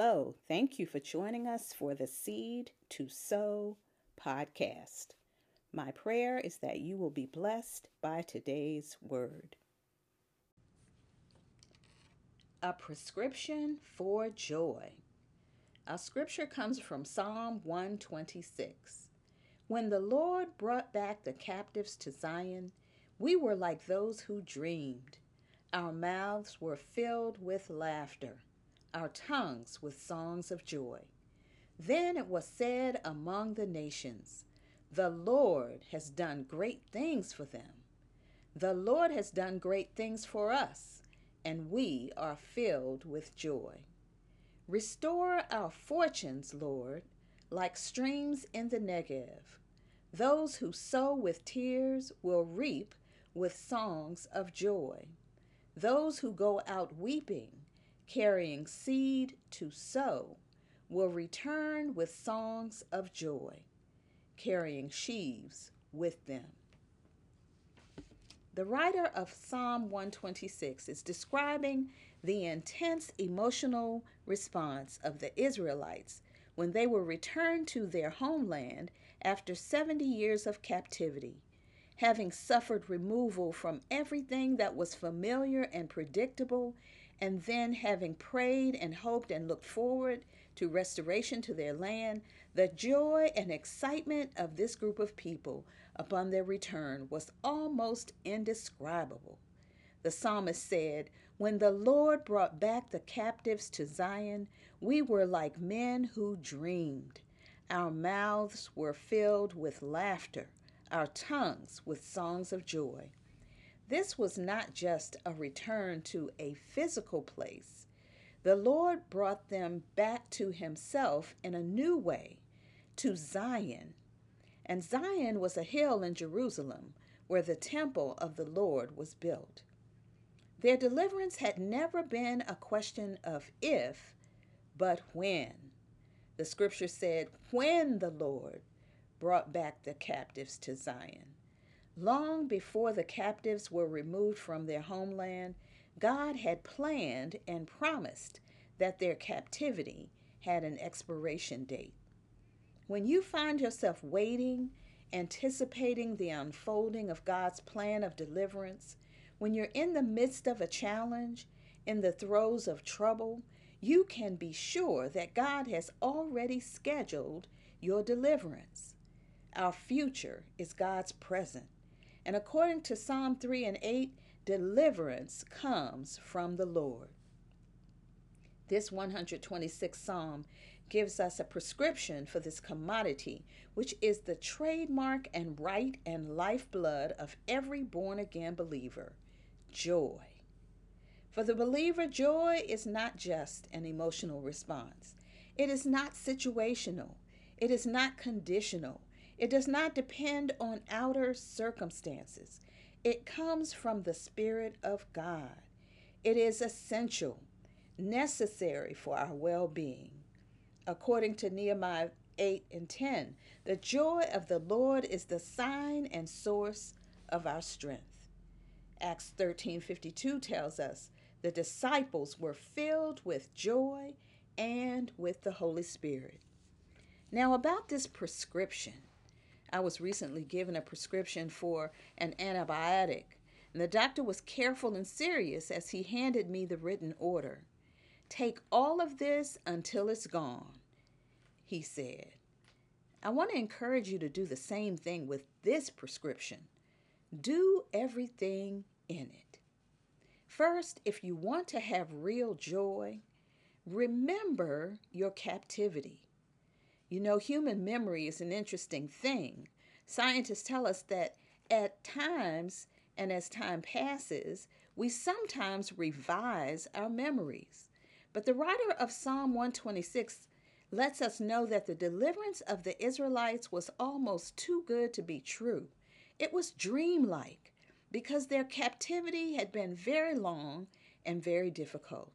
Hello, thank you for joining us for the Seed to Sow podcast. My prayer is that you will be blessed by today's word. A prescription for joy. Our scripture comes from Psalm 126. When the Lord brought back the captives to Zion, we were like those who dreamed. Our mouths were filled with laughter, our tongues with songs of joy. Then it was said among the nations, The Lord has done great things for them. The Lord has done great things for us, and we are filled with joy. Restore our fortunes, Lord, like streams in the Negev. Those who sow with tears will reap with songs of joy. Those who go out weeping, carrying seed to sow, will return with songs of joy, carrying sheaves with them. The writer of Psalm 126 is describing the intense emotional response of the Israelites when they were returned to their homeland after 70 years of captivity having suffered removal from everything that was familiar and predictable, and then having prayed and hoped and looked forward to restoration to their land, the joy and excitement of this group of people upon their return was almost indescribable. The psalmist said, When the Lord brought back the captives to Zion, we were like men who dreamed. Our mouths were filled with laughter our tongues with songs of joy. This was not just a return to a physical place. The Lord brought them back to Himself in a new way, to Zion. And Zion was a hill in Jerusalem where the temple of the Lord was built. Their deliverance had never been a question of if, but when. The scripture said, When the Lord brought back the captives to Zion. Long before the captives were removed from their homeland, God had planned and promised that their captivity had an expiration date. When you find yourself waiting, anticipating the unfolding of God's plan of deliverance, when you're in the midst of a challenge, in the throes of trouble, you can be sure that God has already scheduled your deliverance. Our future is God's present. And according to Psalm 3 and 8, deliverance comes from the Lord. This 126th Psalm gives us a prescription for this commodity, which is the trademark and right and lifeblood of every born again believer joy. For the believer, joy is not just an emotional response, it is not situational, it is not conditional, it does not depend on outer circumstances. It comes from the Spirit of God. It is essential, necessary for our well being. According to Nehemiah 8 and 10, the joy of the Lord is the sign and source of our strength. Acts 13:52 tells us the disciples were filled with joy and with the Holy Spirit. Now about this prescription, I was recently given a prescription for an antibiotic, and the doctor was careful and serious as he handed me the written order. Take all of this until it's gone, he said. I want to encourage you to do the same thing with this prescription. Do everything in it. First, if you want to have real joy, remember your captivity. You know, human memory is an interesting thing. Scientists tell us that at times and as time passes, we sometimes revise our memories. But the writer of Psalm 126 lets us know that the deliverance of the Israelites was almost too good to be true. It was dreamlike because their captivity had been very long and very difficult.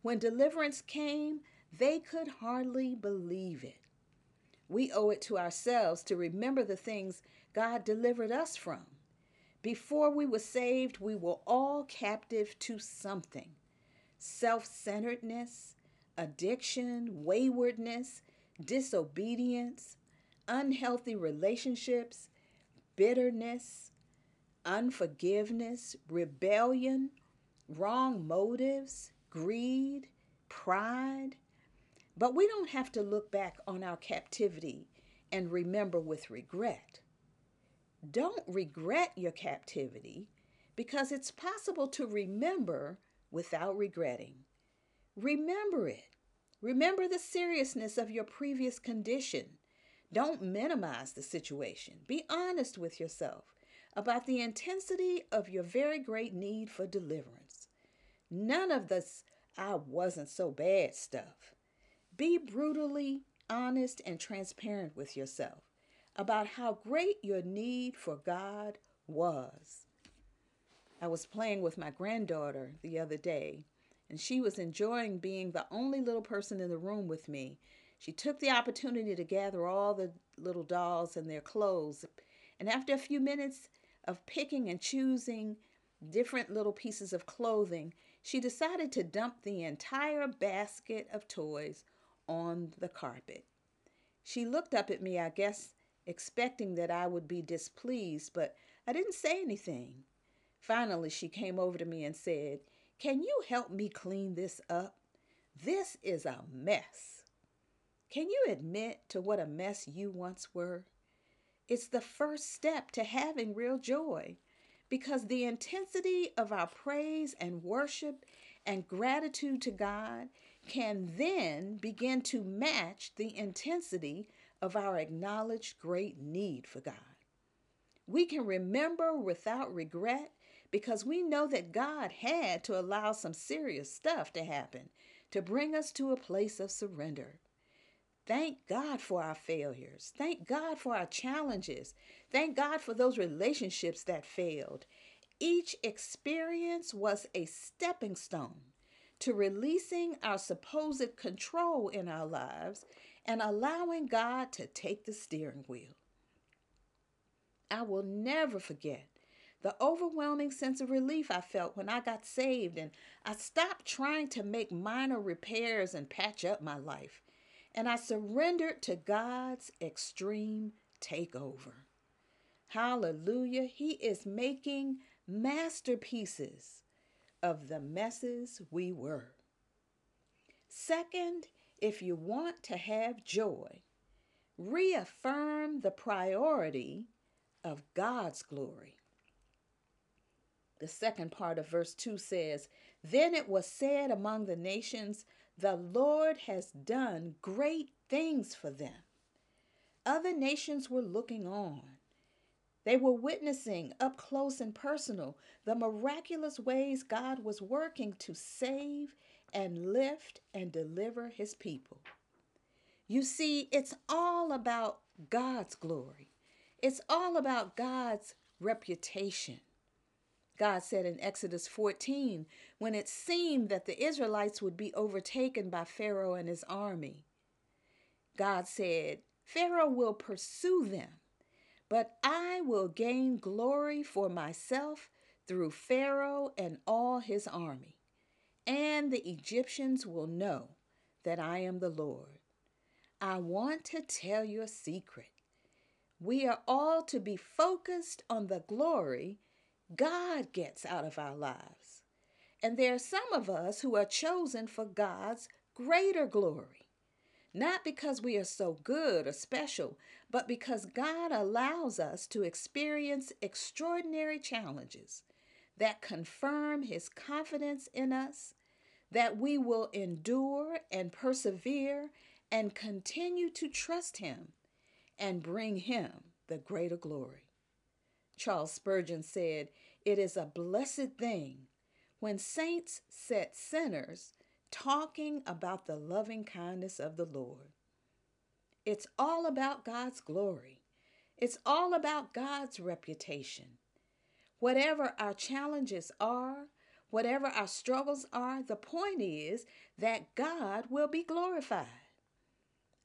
When deliverance came, they could hardly believe it. We owe it to ourselves to remember the things God delivered us from. Before we were saved, we were all captive to something self centeredness, addiction, waywardness, disobedience, unhealthy relationships, bitterness, unforgiveness, rebellion, wrong motives, greed, pride. But we don't have to look back on our captivity and remember with regret. Don't regret your captivity because it's possible to remember without regretting. Remember it. Remember the seriousness of your previous condition. Don't minimize the situation. Be honest with yourself about the intensity of your very great need for deliverance. None of this I wasn't so bad stuff. Be brutally honest and transparent with yourself about how great your need for God was. I was playing with my granddaughter the other day, and she was enjoying being the only little person in the room with me. She took the opportunity to gather all the little dolls and their clothes, and after a few minutes of picking and choosing different little pieces of clothing, she decided to dump the entire basket of toys on the carpet. She looked up at me, I guess, expecting that I would be displeased, but I didn't say anything. Finally, she came over to me and said, Can you help me clean this up? This is a mess. Can you admit to what a mess you once were? It's the first step to having real joy because the intensity of our praise and worship and gratitude to God can then begin to match the intensity of our acknowledged great need for God. We can remember without regret because we know that God had to allow some serious stuff to happen to bring us to a place of surrender. Thank God for our failures. Thank God for our challenges. Thank God for those relationships that failed. Each experience was a stepping stone to releasing our supposed control in our lives and allowing God to take the steering wheel. I will never forget the overwhelming sense of relief I felt when I got saved and I stopped trying to make minor repairs and patch up my life. And I surrendered to God's extreme takeover. Hallelujah. He is making masterpieces of the messes we were. Second, if you want to have joy, reaffirm the priority of God's glory. The second part of verse 2 says, Then it was said among the nations, The Lord has done great things for them. Other nations were looking on. They were witnessing up close and personal the miraculous ways God was working to save and lift and deliver his people. You see, it's all about God's glory, it's all about God's reputation. God said in Exodus 14, when it seemed that the Israelites would be overtaken by Pharaoh and his army, God said, Pharaoh will pursue them, but I will gain glory for myself through Pharaoh and all his army, and the Egyptians will know that I am the Lord. I want to tell you a secret. We are all to be focused on the glory God gets out of our lives. And there are some of us who are chosen for God's greater glory. Not because we are so good or special, but because God allows us to experience extraordinary challenges that confirm His confidence in us, that we will endure and persevere and continue to trust Him and bring Him the greater glory. Charles Spurgeon said, It is a blessed thing when saints set sinners talking about the loving kindness of the Lord. It's all about God's glory, it's all about God's reputation. Whatever our challenges are, whatever our struggles are, the point is that God will be glorified.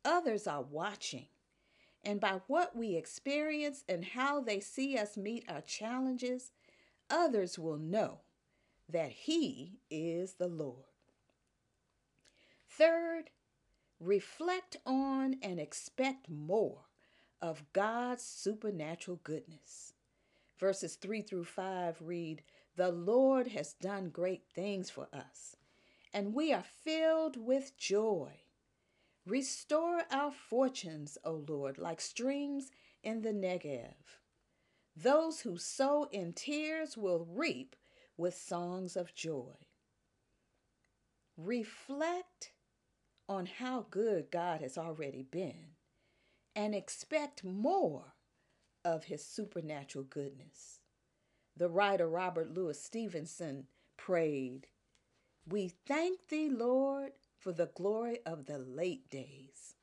Others are watching. And by what we experience and how they see us meet our challenges, others will know that He is the Lord. Third, reflect on and expect more of God's supernatural goodness. Verses 3 through 5 read, The Lord has done great things for us, and we are filled with joy. Restore our fortunes, O Lord, like streams in the Negev. Those who sow in tears will reap with songs of joy. Reflect on how good God has already been and expect more of his supernatural goodness. The writer Robert Louis Stevenson prayed, We thank thee, Lord, for the glory of the late days.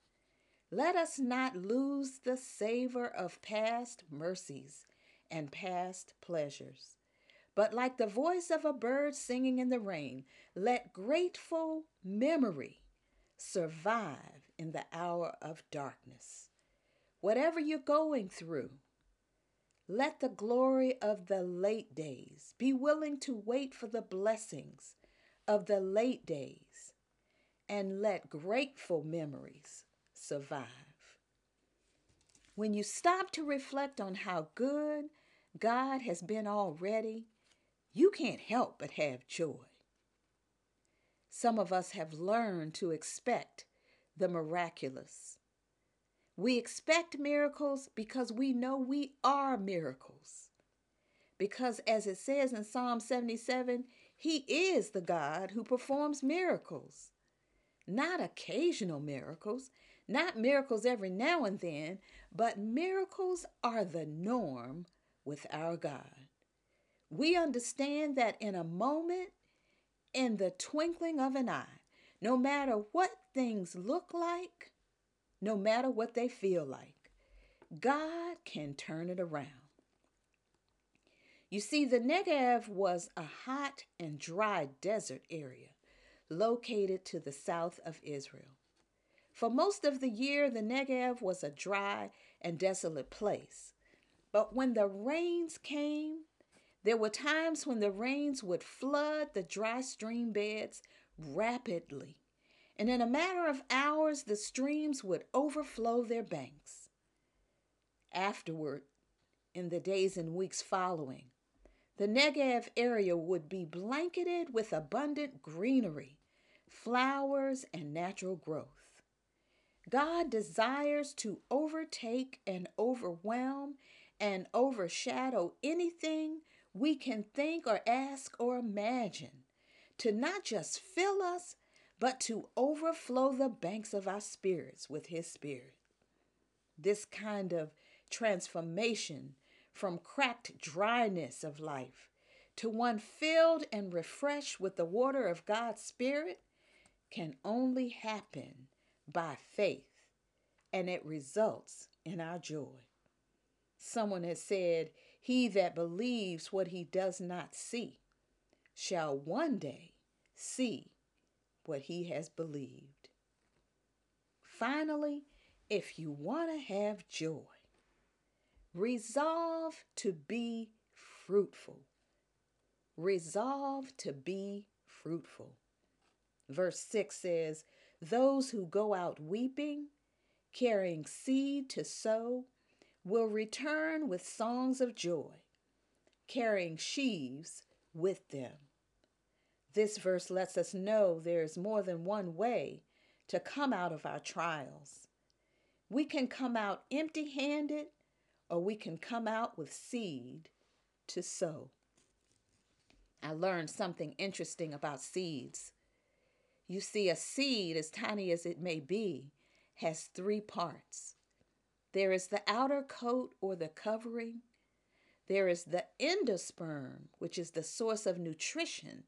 Let us not lose the savor of past mercies and past pleasures. But like the voice of a bird singing in the rain, let grateful memory survive in the hour of darkness. Whatever you're going through, let the glory of the late days be willing to wait for the blessings of the late days and let grateful memories survive. When you stop to reflect on how good God has been already, you can't help but have joy. Some of us have learned to expect the miraculous. We expect miracles because we know we are miracles. Because, as it says in Psalm 77, He is the God who performs miracles. Not occasional miracles, not miracles every now and then, but miracles are the norm with our God. We understand that in a moment, in the twinkling of an eye, no matter what things look like, no matter what they feel like, God can turn it around. You see, the Negev was a hot and dry desert area located to the south of Israel. For most of the year, the Negev was a dry and desolate place. But when the rains came, there were times when the rains would flood the dry stream beds rapidly, and in a matter of hours, the streams would overflow their banks. Afterward, in the days and weeks following, the Negev area would be blanketed with abundant greenery, flowers, and natural growth. God desires to overtake and overwhelm and overshadow anything we can think or ask or imagine, to not just fill us, but to overflow the banks of our spirits with His Spirit. This kind of transformation from cracked dryness of life to one filled and refreshed with the water of God's Spirit can only happen by faith, and it results in our joy. Someone has said, He that believes what he does not see shall one day see what he has believed. Finally, if you want to have joy, resolve to be fruitful. Resolve to be fruitful. Verse 6 says, Those who go out weeping, carrying seed to sow, will return with songs of joy, carrying sheaves with them. This verse lets us know there is more than one way to come out of our trials. We can come out empty handed, or we can come out with seed to sow. I learned something interesting about seeds. You see, a seed, as tiny as it may be, has three parts there is the outer coat or the covering. There is the endosperm, which is the source of nutrition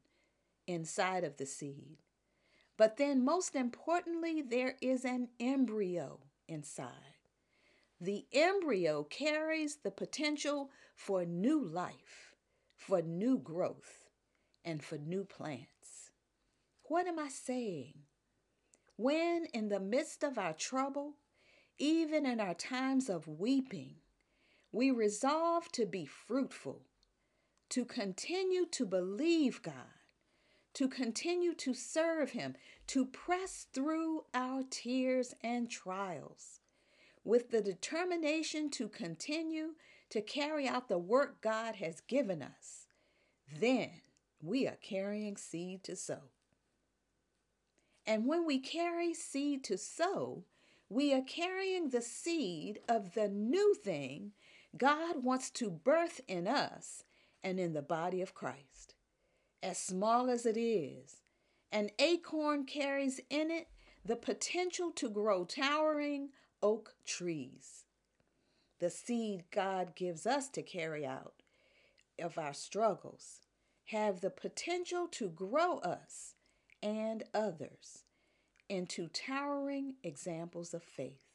inside of the seed. But then, most importantly, there is an embryo inside. The embryo carries the potential for new life, for new growth, and for new plants. What am I saying? When, in the midst of our trouble, even in our times of weeping, we resolve to be fruitful, to continue to believe God, to continue to serve Him, to press through our tears and trials with the determination to continue to carry out the work God has given us, then we are carrying seed to sow. And when we carry seed to sow, we are carrying the seed of the new thing God wants to birth in us and in the body of Christ. As small as it is, an acorn carries in it the potential to grow towering oak trees. The seed God gives us to carry out of our struggles have the potential to grow us and others into towering examples of faith.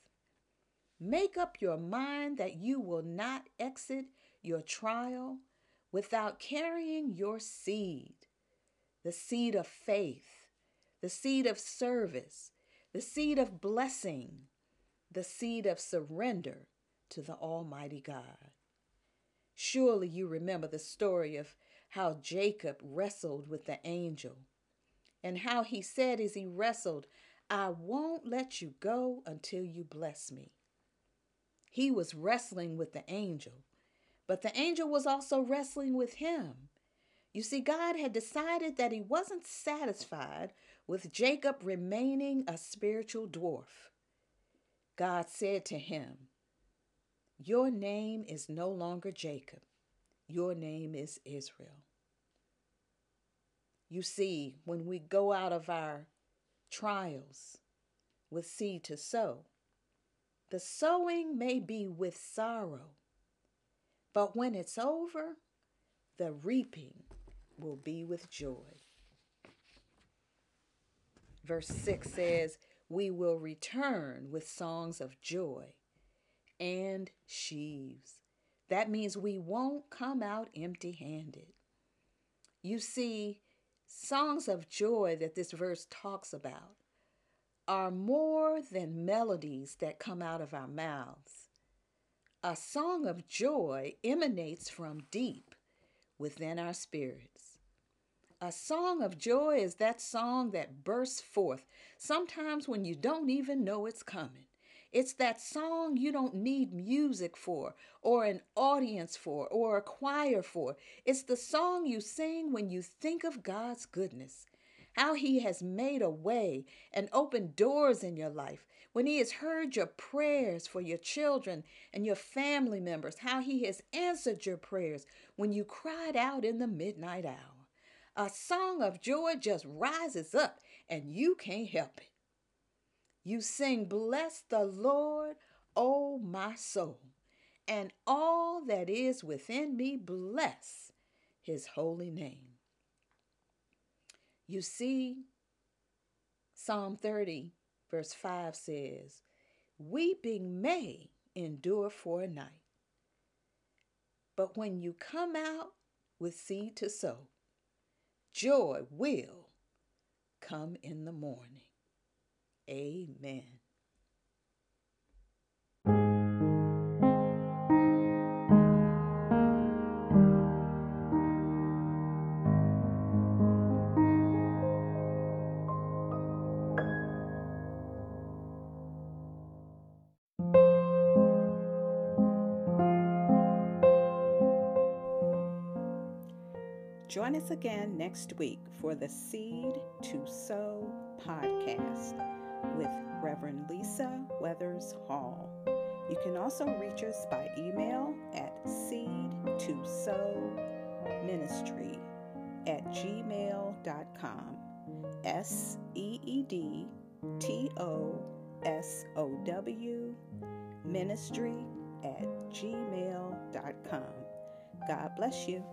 Make up your mind that you will not exit your trial without carrying your seed the seed of faith, the seed of service, the seed of blessing, the seed of surrender to the Almighty God. Surely you remember the story of how Jacob wrestled with the angel and how he said as he wrestled, I won't let you go until you bless me. He was wrestling with the angel, but the angel was also wrestling with him. You see, God had decided that he wasn't satisfied with Jacob remaining a spiritual dwarf. God said to him, Your name is no longer Jacob, your name is Israel. You see, when we go out of our trials with seed to sow, the sowing may be with sorrow, but when it's over, the reaping will be with joy. Verse 6 says, we will return with songs of joy and sheaves. That means we won't come out empty handed. You see, songs of joy that this verse talks about are more than melodies that come out of our mouths. A song of joy emanates from deep within our spirits. A song of joy is that song that bursts forth, sometimes when you don't even know it's coming. It's that song you don't need music for, or an audience for, or a choir for. It's the song you sing when you think of God's goodness, how He has made a way and opened doors in your life, when He has heard your prayers for your children and your family members, how He has answered your prayers when you cried out in the midnight hour a song of joy just rises up and you can't help it. You sing, Bless the Lord, O my soul, and all that is within me, bless his holy name. You see, Psalm 30, verse 5 says, Weeping may endure for a night, but when you come out with seed to sow, Joy will come in the morning. Amen. Join us again next week for the Seed to Sow podcast with Reverend Lisa Weathers Hall. You can also reach us by email at seed to sow ministry at gmail.com. S E E D T O S O W ministry at gmail.com. God bless you.